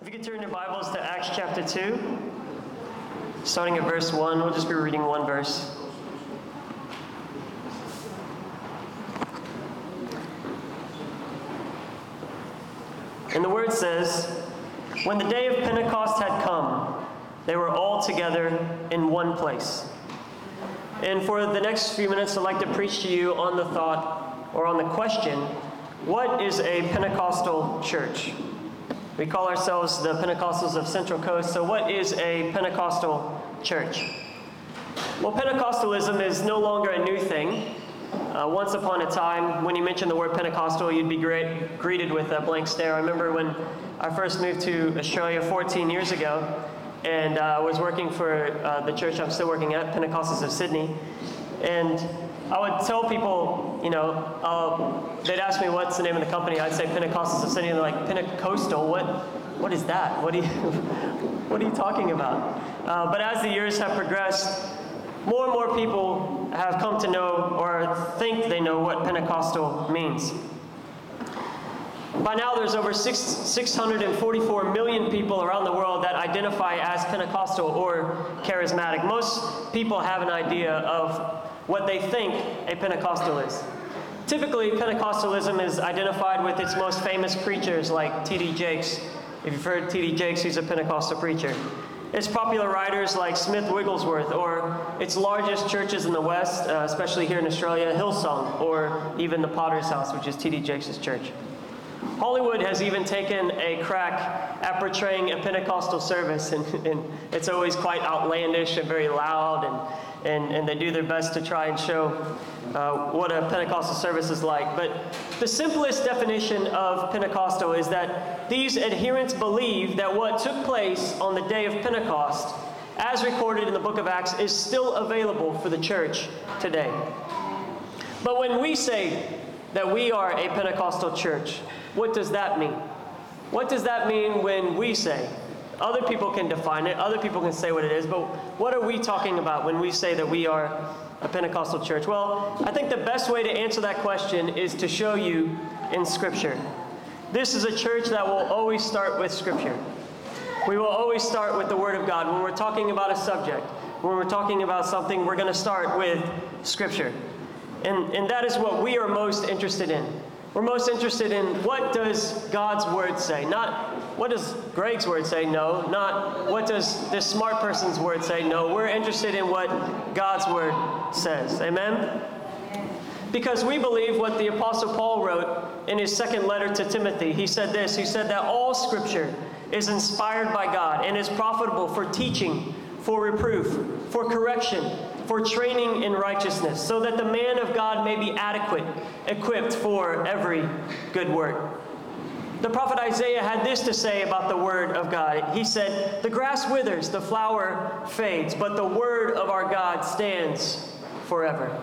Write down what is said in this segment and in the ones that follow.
If you could turn your Bibles to Acts chapter 2, starting at verse 1, we'll just be reading one verse. And the word says, When the day of Pentecost had come, they were all together in one place. And for the next few minutes, I'd like to preach to you on the thought or on the question what is a Pentecostal church? We call ourselves the Pentecostals of Central Coast, so what is a Pentecostal church? Well, Pentecostalism is no longer a new thing. Uh, once upon a time, when you mentioned the word Pentecostal, you'd be great, greeted with a blank stare. I remember when I first moved to Australia 14 years ago, and uh, was working for uh, the church I'm still working at, Pentecostals of Sydney. And I would tell people, you know, uh, they'd ask me what's the name of the company. I'd say Pentecostal Sydney, and they're like, Pentecostal? What? What is that? What are you, what are you talking about? Uh, but as the years have progressed, more and more people have come to know or think they know what Pentecostal means. By now, there's over six, 644 million people around the world that identify as Pentecostal or charismatic. Most people have an idea of what they think a Pentecostal is. Typically, Pentecostalism is identified with its most famous preachers like T.D. Jakes. If you've heard T.D. Jakes, he's a Pentecostal preacher. Its popular writers like Smith Wigglesworth, or its largest churches in the West, uh, especially here in Australia, Hillsong, or even the Potter's House, which is T.D. Jakes' church. Hollywood has even taken a crack at portraying a Pentecostal service, and, and, it's always quite outlandish and very loud, and, and, and they do their best to try and show uh, what a Pentecostal service is like. But the simplest definition of Pentecostal is that these adherents believe that what took place on the day of Pentecost, as recorded in the book of Acts, is still available for the church today. But when we say that we are a Pentecostal church, what does that mean? What does that mean when we say? Other people can define it, other people can say what it is, but what are we talking about when we say that we are a Pentecostal church? Well, I think the best way to answer that question is to show you in Scripture. This is a church that will always start with Scripture. We will always start with the Word of God. When we're talking about a subject, when we're talking about something, we're going to start with Scripture. And, and that is what we are most interested in. We're most interested in what does God's word say? Not what does Greg's word say? No. Not what does this smart person's word say? No. We're interested in what God's word says. Amen? Because we believe what the Apostle Paul wrote in his second letter to Timothy. He said this He said that all scripture is inspired by God and is profitable for teaching, for reproof, for correction for training in righteousness, so that the man of God may be adequate, equipped for every good work. The prophet Isaiah had this to say about the word of God. He said, The grass withers, the flower fades, but the word of our God stands forever.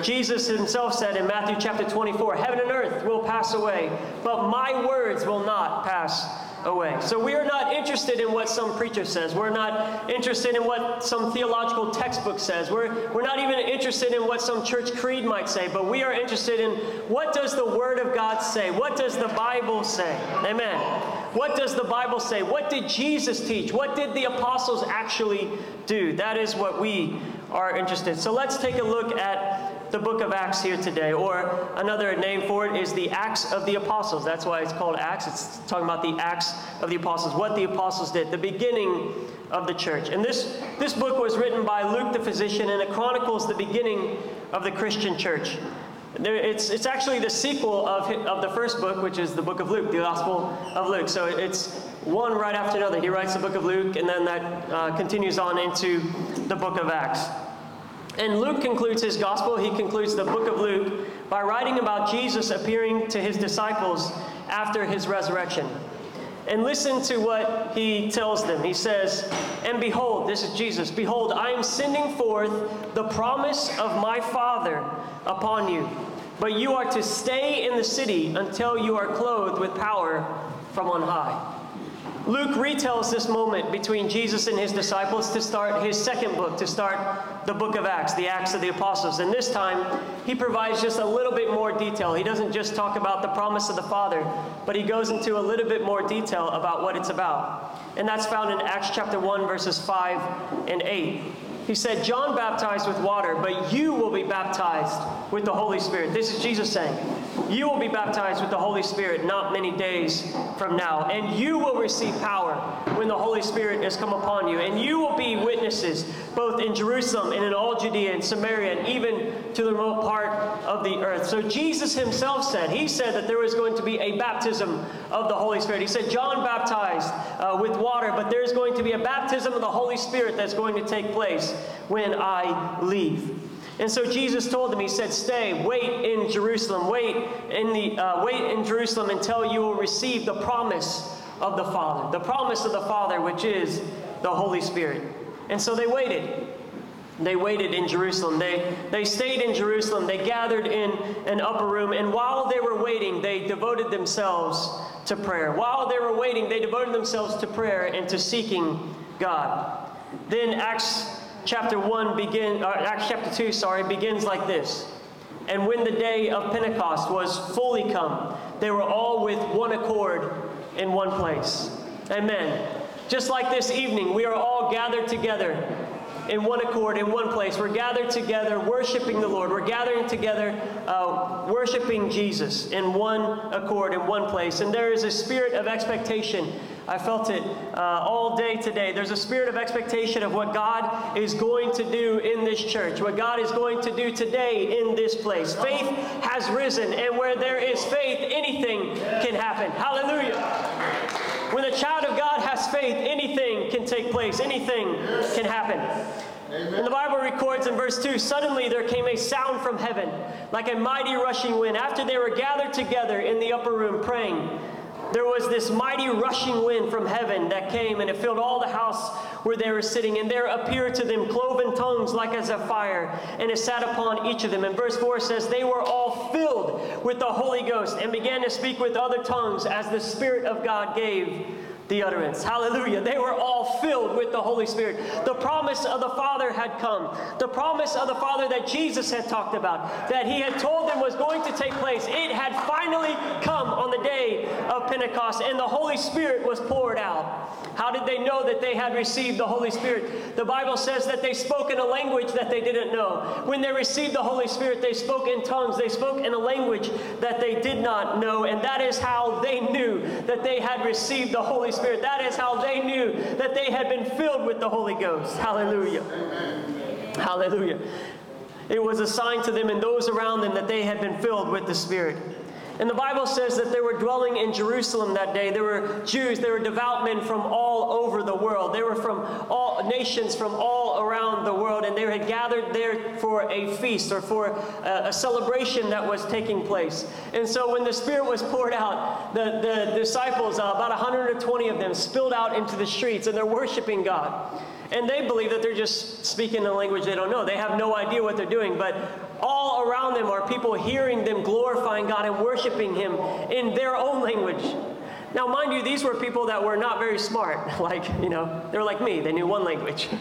Jesus himself said in Matthew chapter 24, Heaven and earth will pass away, but my words will not pass away. So we are not interested in what some preacher says. We're not interested in what some theological textbook says. We're, we're not even interested in what some church creed might say, but we are interested in what does the Word of God say? What does the Bible say? Amen. What does the Bible say? What did Jesus teach? What did the apostles actually do? That is what we are interested. So let's take a look at the book of Acts here today, or another name for it is the Acts of the Apostles. That's why it's called Acts. It's talking about the Acts of the Apostles, what the apostles did, the beginning of the church. And this, this book was written by Luke the physician, and it chronicles the beginning of the Christian church. It's, it's actually the sequel of, of the first book, which is the book of Luke, the Gospel of Luke. So it's one right after another. He writes the book of Luke, and then that uh, continues on into the book of Acts. And Luke concludes his gospel, he concludes the book of Luke by writing about Jesus appearing to his disciples after his resurrection. And listen to what he tells them. He says, And behold, this is Jesus, behold, I am sending forth the promise of my Father upon you. But you are to stay in the city until you are clothed with power from on high. Luke retells this moment between Jesus and his disciples to start his second book, to start the book of Acts, the Acts of the Apostles. And this time, he provides just a little bit more detail. He doesn't just talk about the promise of the Father, but he goes into a little bit more detail about what it's about. And that's found in Acts chapter 1, verses 5 and 8. He said, John baptized with water, but you will be baptized with the Holy Spirit. This is Jesus saying, You will be baptized with the Holy Spirit not many days from now. And you will receive power when the Holy Spirit has come upon you. And you will be witnesses both in Jerusalem and in all Judea and Samaria and even to the remote part of the earth. So Jesus himself said, He said that there was going to be a baptism of the Holy Spirit. He said, John baptized uh, with water, but there's going to be a baptism of the Holy Spirit that's going to take place when I leave. And so Jesus told them, He said, Stay, wait in Jerusalem, wait in, the, uh, wait in Jerusalem until you will receive the promise of the Father, the promise of the Father, which is the Holy Spirit. And so they waited. They waited in Jerusalem. They, they stayed in Jerusalem. They gathered in an upper room. And while they were waiting, they devoted themselves to prayer. While they were waiting, they devoted themselves to prayer and to seeking God. Then Acts chapter 1 begin, uh, Acts chapter 2, sorry, begins like this. And when the day of Pentecost was fully come, they were all with one accord in one place. Amen. Just like this evening, we are all gathered together in one accord, in one place. We're gathered together worshiping the Lord. We're gathering together uh, worshiping Jesus in one accord, in one place. And there is a spirit of expectation. I felt it uh, all day today. There's a spirit of expectation of what God is going to do in this church, what God is going to do today in this place. Faith has risen, and where there is faith, anything can happen. Hallelujah. When the child of God has faith, anything can take place, anything can happen. Amen. And the Bible records in verse 2 Suddenly there came a sound from heaven, like a mighty rushing wind. After they were gathered together in the upper room praying, there was this mighty rushing wind from heaven that came and it filled all the house where they were sitting. And there appeared to them cloven tongues like as a fire, and it sat upon each of them. And verse 4 says, They were all filled with the Holy Ghost and began to speak with other tongues as the Spirit of God gave the utterance. Hallelujah. They were all filled with the Holy Spirit. The promise of the Father had come. The promise of the Father that Jesus had talked about, that he had told them was going to take place, it had finally come on the day of Pentecost, and the Holy Spirit was poured out. How did they know that they had received the Holy Spirit? The Bible says that they spoke in a language that they didn't know. When they received the Holy Spirit, they spoke in tongues. They spoke in a language that they did not know, and that is how they knew that they had received the Holy Spirit. Spirit. That is how they knew that they had been filled with the Holy Ghost. Hallelujah. Amen. Hallelujah. It was a sign to them and those around them that they had been filled with the Spirit. And the Bible says that they were dwelling in Jerusalem that day. There were Jews, there were devout men from all over the world. They were from all nations from all around the world, and they had gathered there for a feast or for a, a celebration that was taking place. And so when the Spirit was poured out, the, the disciples, uh, about 120 of them, spilled out into the streets, and they're worshiping God. And they believe that they're just speaking a language they don't know. They have no idea what they're doing, but all around them are people hearing them glorifying God and worshiping Him in their own language. Now, mind you, these were people that were not very smart. Like, you know, they're like me, they knew one language.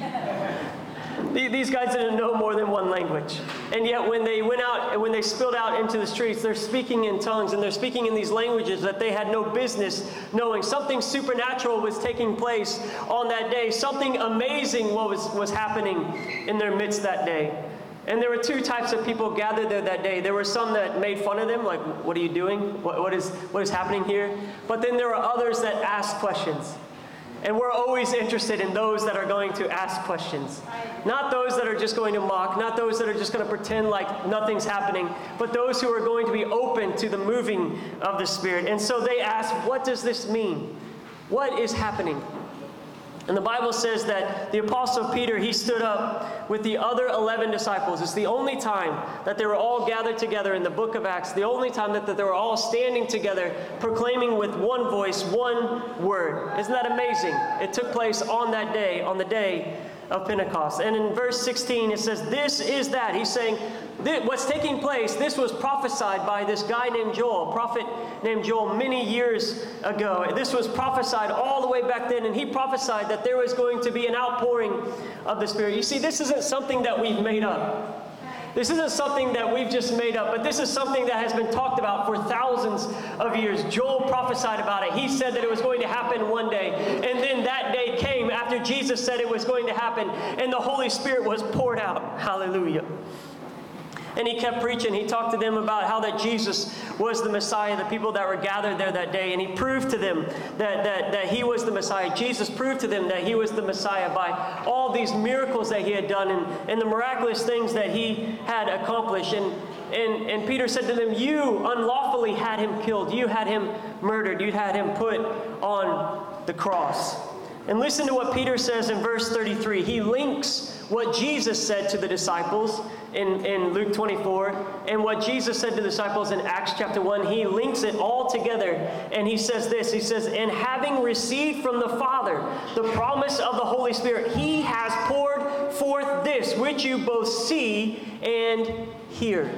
These guys didn't know more than one language. And yet, when they went out and when they spilled out into the streets, they're speaking in tongues and they're speaking in these languages that they had no business knowing. Something supernatural was taking place on that day. Something amazing was, was happening in their midst that day. And there were two types of people gathered there that day. There were some that made fun of them, like, what are you doing? What, what, is, what is happening here? But then there were others that asked questions. And we're always interested in those that are going to ask questions. Not those that are just going to mock, not those that are just going to pretend like nothing's happening, but those who are going to be open to the moving of the Spirit. And so they ask, what does this mean? What is happening? And the Bible says that the Apostle Peter, he stood up with the other 11 disciples. It's the only time that they were all gathered together in the book of Acts, the only time that, that they were all standing together, proclaiming with one voice, one word. Isn't that amazing? It took place on that day, on the day of Pentecost. And in verse 16, it says, This is that. He's saying, What's taking place, this was prophesied by this guy named Joel, prophet named Joel, many years ago. This was prophesied all the way back then, and he prophesied that there was going to be an outpouring of the Spirit. You see, this isn't something that we've made up. This isn't something that we've just made up, but this is something that has been talked about for thousands of years. Joel prophesied about it. He said that it was going to happen one day. And then that day came after Jesus said it was going to happen, and the Holy Spirit was poured out. Hallelujah. And he kept preaching. He talked to them about how that Jesus was the Messiah, the people that were gathered there that day. And he proved to them that, that, that he was the Messiah. Jesus proved to them that he was the Messiah by all these miracles that he had done and, and the miraculous things that he had accomplished. And, and, and Peter said to them, You unlawfully had him killed. You had him murdered. You had him put on the cross. And listen to what Peter says in verse 33. He links what Jesus said to the disciples in, in Luke 24 and what Jesus said to the disciples in Acts chapter 1. He links it all together and he says this He says, And having received from the Father the promise of the Holy Spirit, he has poured forth this, which you both see and hear.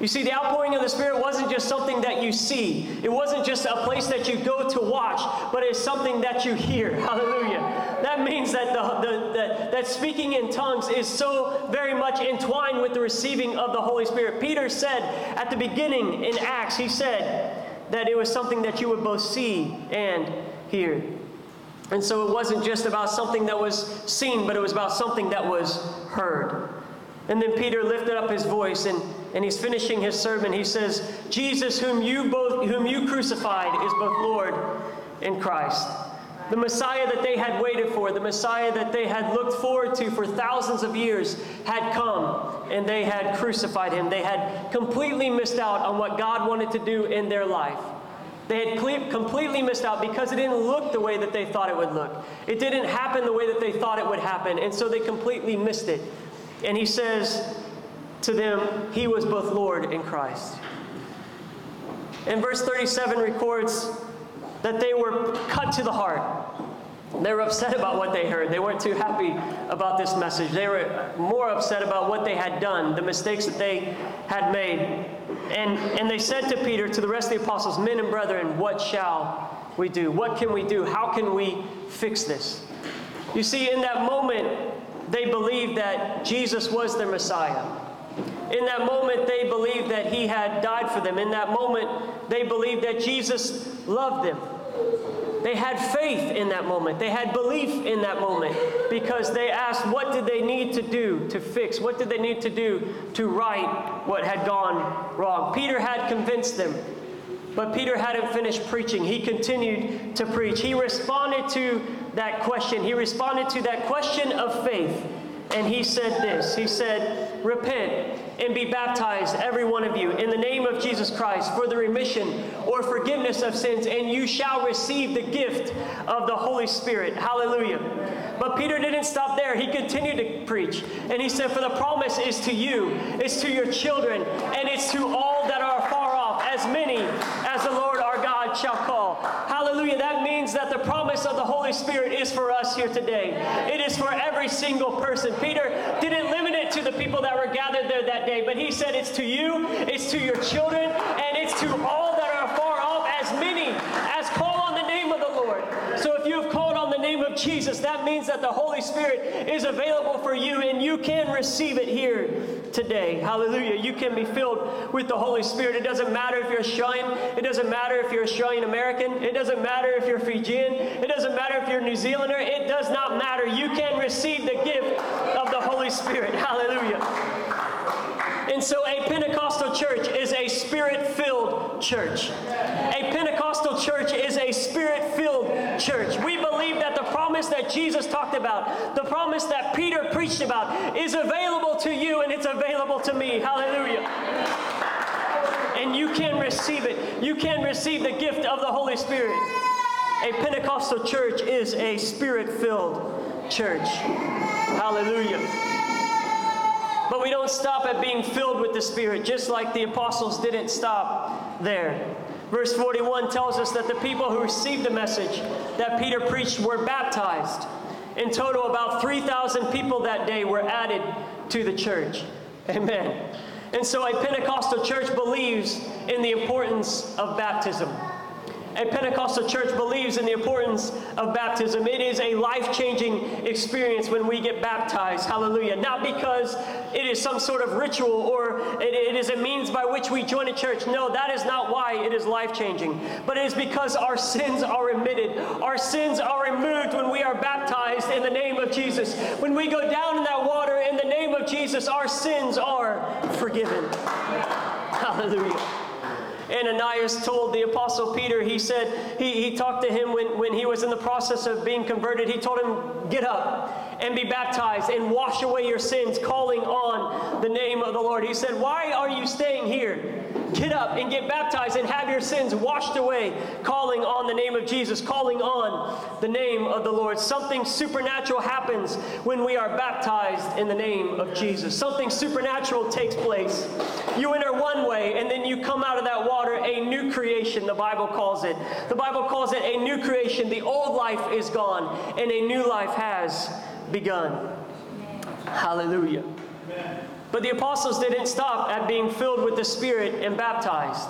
You see, the outpouring of the Spirit wasn't just something that you see. It wasn't just a place that you go to watch, but it's something that you hear. Hallelujah. That means that, the, the, the, that speaking in tongues is so very much entwined with the receiving of the Holy Spirit. Peter said at the beginning in Acts, he said that it was something that you would both see and hear. And so it wasn't just about something that was seen, but it was about something that was heard. And then Peter lifted up his voice and, and he's finishing his sermon. He says, Jesus, whom you both whom you crucified, is both Lord and Christ. The Messiah that they had waited for, the Messiah that they had looked forward to for thousands of years, had come and they had crucified him. They had completely missed out on what God wanted to do in their life. They had completely missed out because it didn't look the way that they thought it would look. It didn't happen the way that they thought it would happen, and so they completely missed it. And he says to them, He was both Lord and Christ. And verse 37 records that they were cut to the heart. They were upset about what they heard. They weren't too happy about this message. They were more upset about what they had done, the mistakes that they had made. And, and they said to Peter, to the rest of the apostles, Men and brethren, what shall we do? What can we do? How can we fix this? You see, in that moment, they believed that Jesus was their Messiah. In that moment, they believed that He had died for them. In that moment, they believed that Jesus loved them. They had faith in that moment. They had belief in that moment because they asked, what did they need to do to fix? What did they need to do to right what had gone wrong? Peter had convinced them. But Peter hadn't finished preaching. He continued to preach. He responded to that question. He responded to that question of faith. And he said this He said, Repent and be baptized, every one of you, in the name of Jesus Christ for the remission or forgiveness of sins, and you shall receive the gift of the Holy Spirit. Hallelujah. But Peter didn't stop there. He continued to preach. And he said, For the promise is to you, it's to your children, and it's to all that are far off, as many as the Lord our God shall call. Hallelujah. That means that the promise of the Holy Spirit is for us here today. It is for every single person. Peter didn't limit it to the people that were gathered there that day, but he said it's to you, it's to your children, and it's to all that are far off, as many as call on the name of the Lord. So if you have called on the name of Jesus, that means that the Holy Spirit is available for you and you can receive it here today. Hallelujah. You can be filled with the Holy Spirit. It doesn't matter if you're Australian. It doesn't matter if you're Australian American. It doesn't matter if you're Fijian. It doesn't matter if you're New Zealander. It does not matter. You can receive the gift of the Holy Spirit. Hallelujah. And so a Pentecostal church is a spirit filled church. A Pentecostal church is a spirit filled church. We believe that the promise that Jesus talked about, the promise that Peter preached about, is available to you and it's available to me. Hallelujah. And you can receive it. You can receive the gift of the Holy Spirit. A Pentecostal church is a spirit filled church. Hallelujah. But we don't stop at being filled with the Spirit, just like the apostles didn't stop there. Verse 41 tells us that the people who received the message that Peter preached were baptized. In total, about 3,000 people that day were added to the church. Amen. And so a Pentecostal church believes in the importance of baptism. A Pentecostal church believes in the importance of baptism. It is a life changing experience when we get baptized. Hallelujah. Not because it is some sort of ritual or it, it is a means by which we join a church. No, that is not why it is life changing. But it is because our sins are remitted. Our sins are removed when we are baptized in the name of Jesus. When we go down in that water in the name of Jesus, our sins are forgiven. Hallelujah. Ananias told the Apostle Peter, he said, he, he talked to him when, when he was in the process of being converted. He told him, Get up and be baptized and wash away your sins, calling on the name of the Lord. He said, Why are you staying here? Get up and get baptized and have your sins washed away, calling on the name of Jesus, calling on the name of the Lord. Something supernatural happens when we are baptized in the name of Jesus. Something supernatural takes place. You enter one way, and then you come out of that water a new creation, the Bible calls it. The Bible calls it a new creation. The old life is gone, and a new life has begun. Hallelujah. But the apostles didn't stop at being filled with the Spirit and baptized.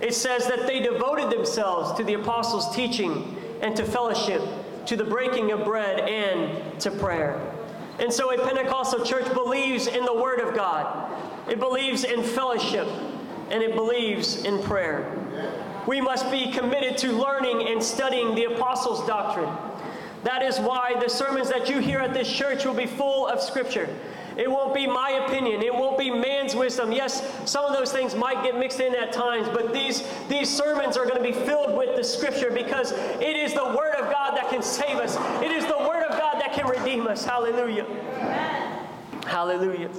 It says that they devoted themselves to the apostles' teaching and to fellowship, to the breaking of bread and to prayer. And so a Pentecostal church believes in the Word of God, it believes in fellowship, and it believes in prayer. We must be committed to learning and studying the apostles' doctrine. That is why the sermons that you hear at this church will be full of Scripture. It won't be my opinion. It won't be man's wisdom. Yes, some of those things might get mixed in at times, but these, these sermons are going to be filled with the Scripture because it is the Word of God that can save us. It is the Word of God that can redeem us. Hallelujah. Amen. Hallelujah.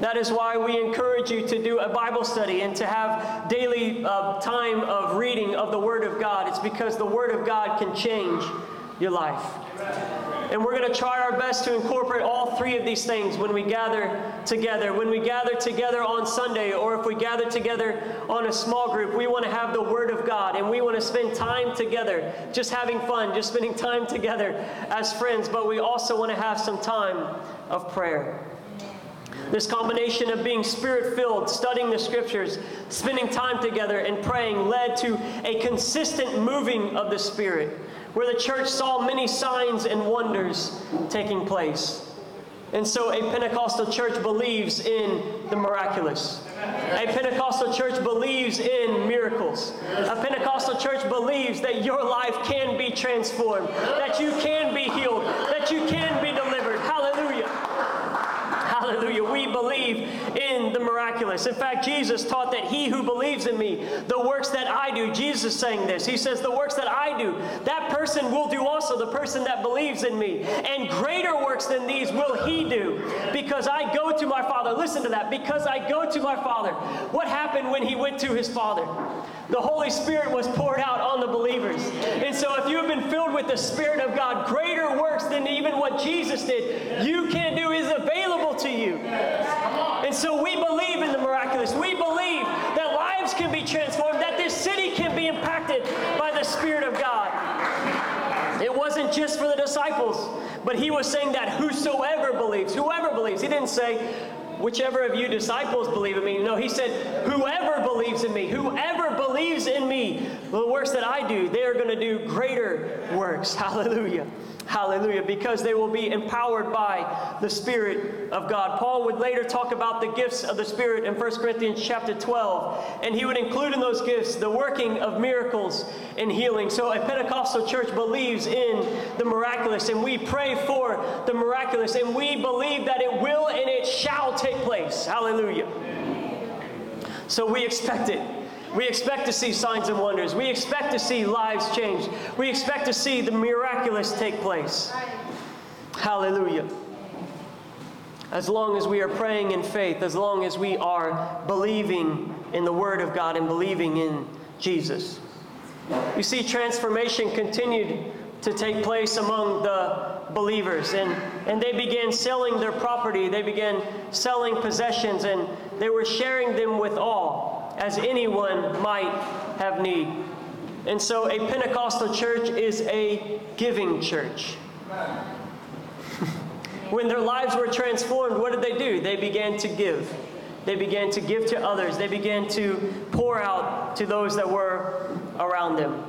That is why we encourage you to do a Bible study and to have daily uh, time of reading of the Word of God. It's because the Word of God can change your life. And we're going to try our best to incorporate all three of these things when we gather together. When we gather together on Sunday, or if we gather together on a small group, we want to have the Word of God and we want to spend time together, just having fun, just spending time together as friends. But we also want to have some time of prayer. This combination of being spirit filled, studying the scriptures, spending time together, and praying led to a consistent moving of the Spirit where the church saw many signs and wonders taking place. And so a Pentecostal church believes in the miraculous. A Pentecostal church believes in miracles. A Pentecostal church believes that your life can be transformed, that you can be healed, that you can be delivered. Hallelujah. Hallelujah. We believe in the miraculous. In fact, Jesus taught that he who believes in me, the works that I do, Jesus saying this. He says, The works that I do, that person will do also, the person that believes in me. And greater works than these will he do, because I go to my Father. Listen to that. Because I go to my Father. What happened when he went to his Father? The Holy Spirit was poured out on the believers. And so, if you have been filled with the Spirit of God, greater works than even what Jesus did, you can do is available to you. And so, we believe in the miraculous. We believe that lives can be transformed, that this city can be impacted by the Spirit of God. It wasn't just for the disciples, but he was saying that whosoever believes, whoever believes. He didn't say, whichever of you disciples believe in me. No, he said, whoever believes in me, whoever believes in me, the works that I do, they are going to do greater works. Hallelujah. Hallelujah. Because they will be empowered by the Spirit of God. Paul would later talk about the gifts of the Spirit in 1 Corinthians chapter 12. And he would include in those gifts the working of miracles and healing. So a Pentecostal church believes in the miraculous. And we pray for the miraculous. And we believe that it will and it shall take place. Hallelujah. So we expect it. We expect to see signs and wonders. We expect to see lives changed. We expect to see the miraculous take place. Hallelujah. As long as we are praying in faith, as long as we are believing in the Word of God and believing in Jesus. You see, transformation continued to take place among the believers, and, and they began selling their property, they began selling possessions, and they were sharing them with all as anyone might have need. And so a Pentecostal church is a giving church. when their lives were transformed, what did they do? They began to give. They began to give to others. They began to pour out to those that were around them.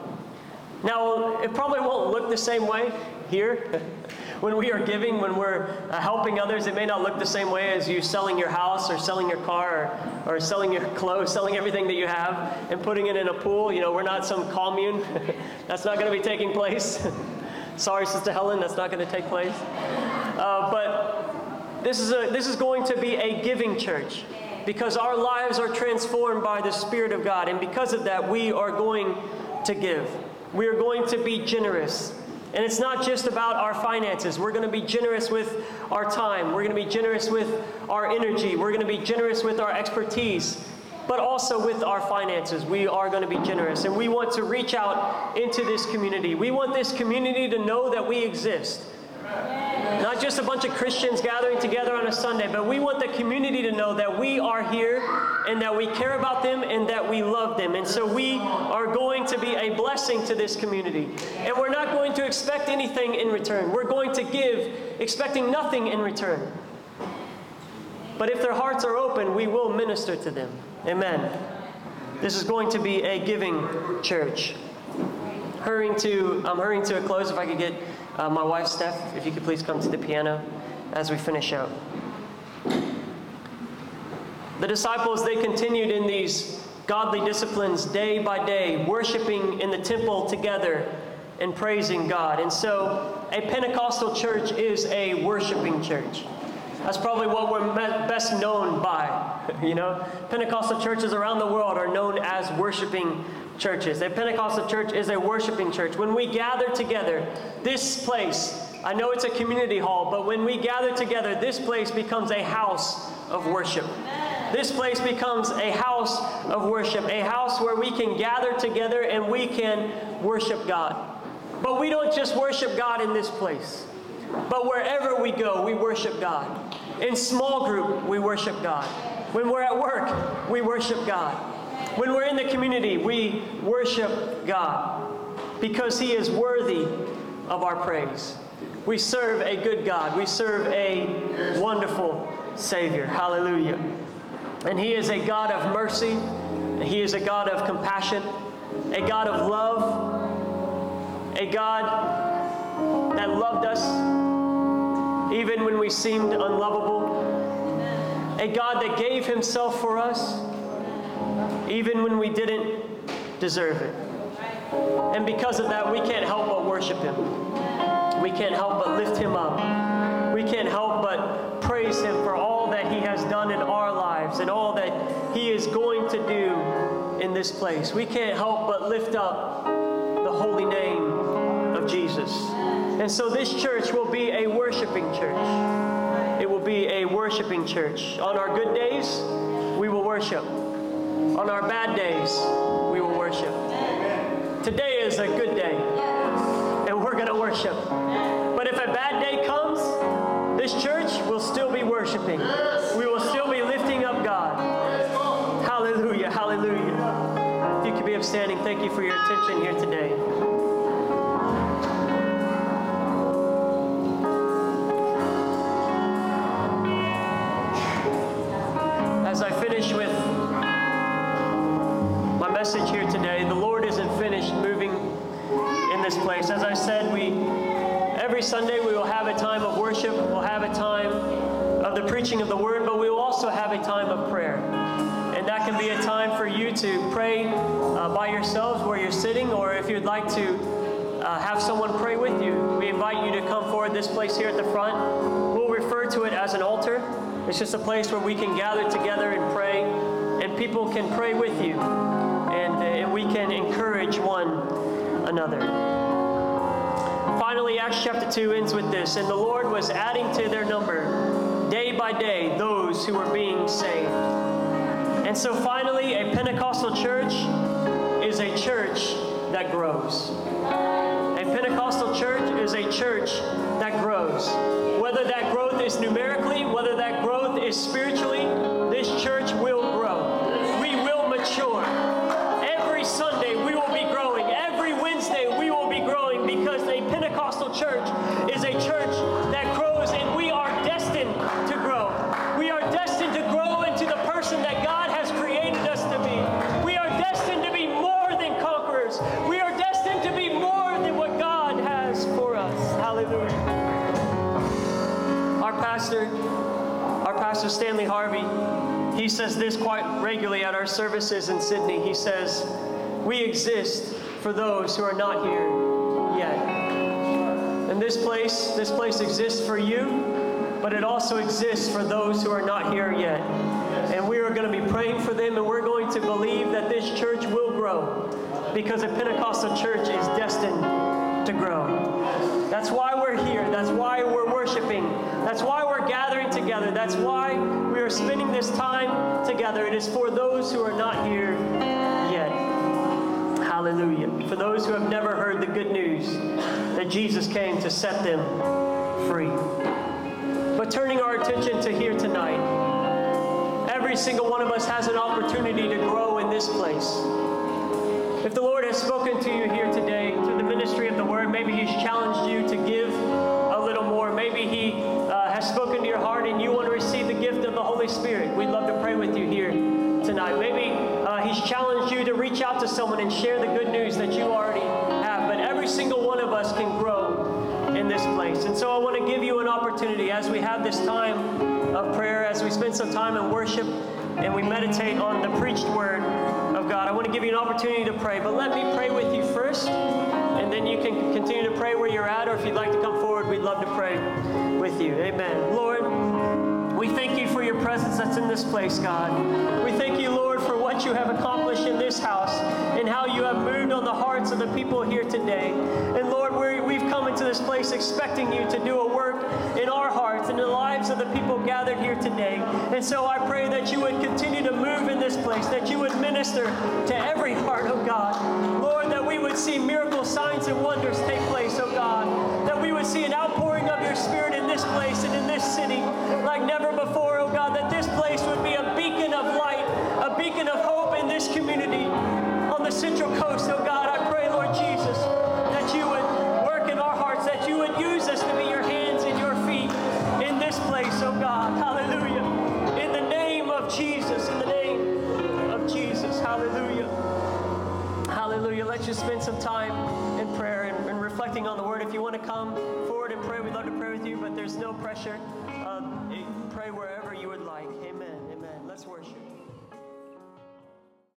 Now, it probably won't look the same way here. when we are giving, when we're uh, helping others, it may not look the same way as you selling your house or selling your car or, or selling your clothes, selling everything that you have and putting it in a pool. You know, we're not some commune. that's not going to be taking place. Sorry, Sister Helen, that's not going to take place. Uh, but this is, a, this is going to be a giving church because our lives are transformed by the Spirit of God. And because of that, we are going to give. We are going to be generous. And it's not just about our finances. We're going to be generous with our time. We're going to be generous with our energy. We're going to be generous with our expertise, but also with our finances. We are going to be generous. And we want to reach out into this community. We want this community to know that we exist. Not just a bunch of Christians gathering together on a Sunday, but we want the community to know that we are here and that we care about them and that we love them. And so we are going to be a blessing to this community. And we're not going to expect anything in return. We're going to give expecting nothing in return. But if their hearts are open, we will minister to them. Amen. This is going to be a giving church. Hurrying to, I'm hurrying to a close if I could get uh, my wife, Steph, if you could please come to the piano as we finish out. The disciples, they continued in these godly disciplines day by day, worshiping in the temple together and praising God. And so, a Pentecostal church is a worshiping church. That's probably what we're best known by. You know, Pentecostal churches around the world are known as worshiping churches. A Pentecostal church is a worshiping church. When we gather together, this place, I know it's a community hall, but when we gather together, this place becomes a house of worship. This place becomes a house of worship, a house where we can gather together and we can worship God. But we don't just worship God in this place, but wherever we go, we worship God. In small group, we worship God. When we're at work, we worship God. When we're in the community, we worship God because He is worthy of our praise. We serve a good God. We serve a wonderful Savior. Hallelujah. And He is a God of mercy. He is a God of compassion, a God of love, a God that loved us even when we seemed unlovable, a God that gave Himself for us even when we didn't deserve it. And because of that, we can't help but worship Him. We can't help but lift Him up. We can't help but praise Him for all that He has done in our lives and all that He is going to do in this place. We can't help but lift up the holy name of Jesus. And so this church will be a worshiping church. It will be a worshiping church. On our good days, we will worship. On our bad days, we will worship. Today is a good day, and we're going to worship. But if a bad day comes, this church will still be worshiping. We will be thank you for your attention here today. As I finish with my message here today. The Lord isn't finished moving in this place. As I said, we every Sunday we will have a time of worship. We'll have a time of the preaching of the word, but we will also have a time of prayer. And that can be a time for you to pray uh, by yourselves where you're sitting, or if you'd like to uh, have someone pray with you, we invite you to come forward this place here at the front. We'll refer to it as an altar. It's just a place where we can gather together and pray, and people can pray with you and we can encourage one another. Finally, Acts chapter 2 ends with this And the Lord was adding to their number day by day those who were being saved. And so finally, a Pentecostal church is a church that grows. A Pentecostal church is a church that grows. Whether that growth is numerically, whether that growth is spiritually, pastor Stanley Harvey, he says this quite regularly at our services in Sydney. He says, We exist for those who are not here yet. And this place, this place exists for you, but it also exists for those who are not here yet. And we are going to be praying for them, and we're going to believe that this church will grow because a Pentecostal church is destined to grow. That's why we're here. That's why we're worshiping. That's why we're gathering together. That's why we are spending this time together. It is for those who are not here yet. Hallelujah. For those who have never heard the good news that Jesus came to set them free. But turning our attention to here tonight, every single one of us has an opportunity to grow in this place. If the Lord has spoken to you here today through the ministry of the Word, maybe He's challenged you to give to someone and share the good news that you already have. But every single one of us can grow in this place. And so I want to give you an opportunity as we have this time of prayer, as we spend some time in worship and we meditate on the preached word of God. I want to give you an opportunity to pray, but let me pray with you first, and then you can continue to pray where you're at, or if you'd like to come forward, we'd love to pray with you. Amen. Lord, we thank you for your presence that's in this place, God. We thank you have accomplished in this house and how you have moved on the hearts of the people here today. And Lord, we have come into this place expecting you to do a work in our hearts and in the lives of the people gathered here today. And so I pray that you would continue to move in this place, that you would minister to every heart, oh God. Lord, that we would see miracle signs and wonders take place, oh God. That we would see an outpouring of your Spirit in this place and in this city beacon of hope in this community on the Central Coast, oh God. I pray, Lord Jesus, that you would work in our hearts, that you would use us to be your hands and your feet in this place, oh God. Hallelujah. In the name of Jesus, in the name of Jesus. Hallelujah. Hallelujah. Let's just spend some time in prayer and, and reflecting on the word. If you want to come forward and pray, we'd love to pray with you, but there's no pressure. Um, pray wherever you would like.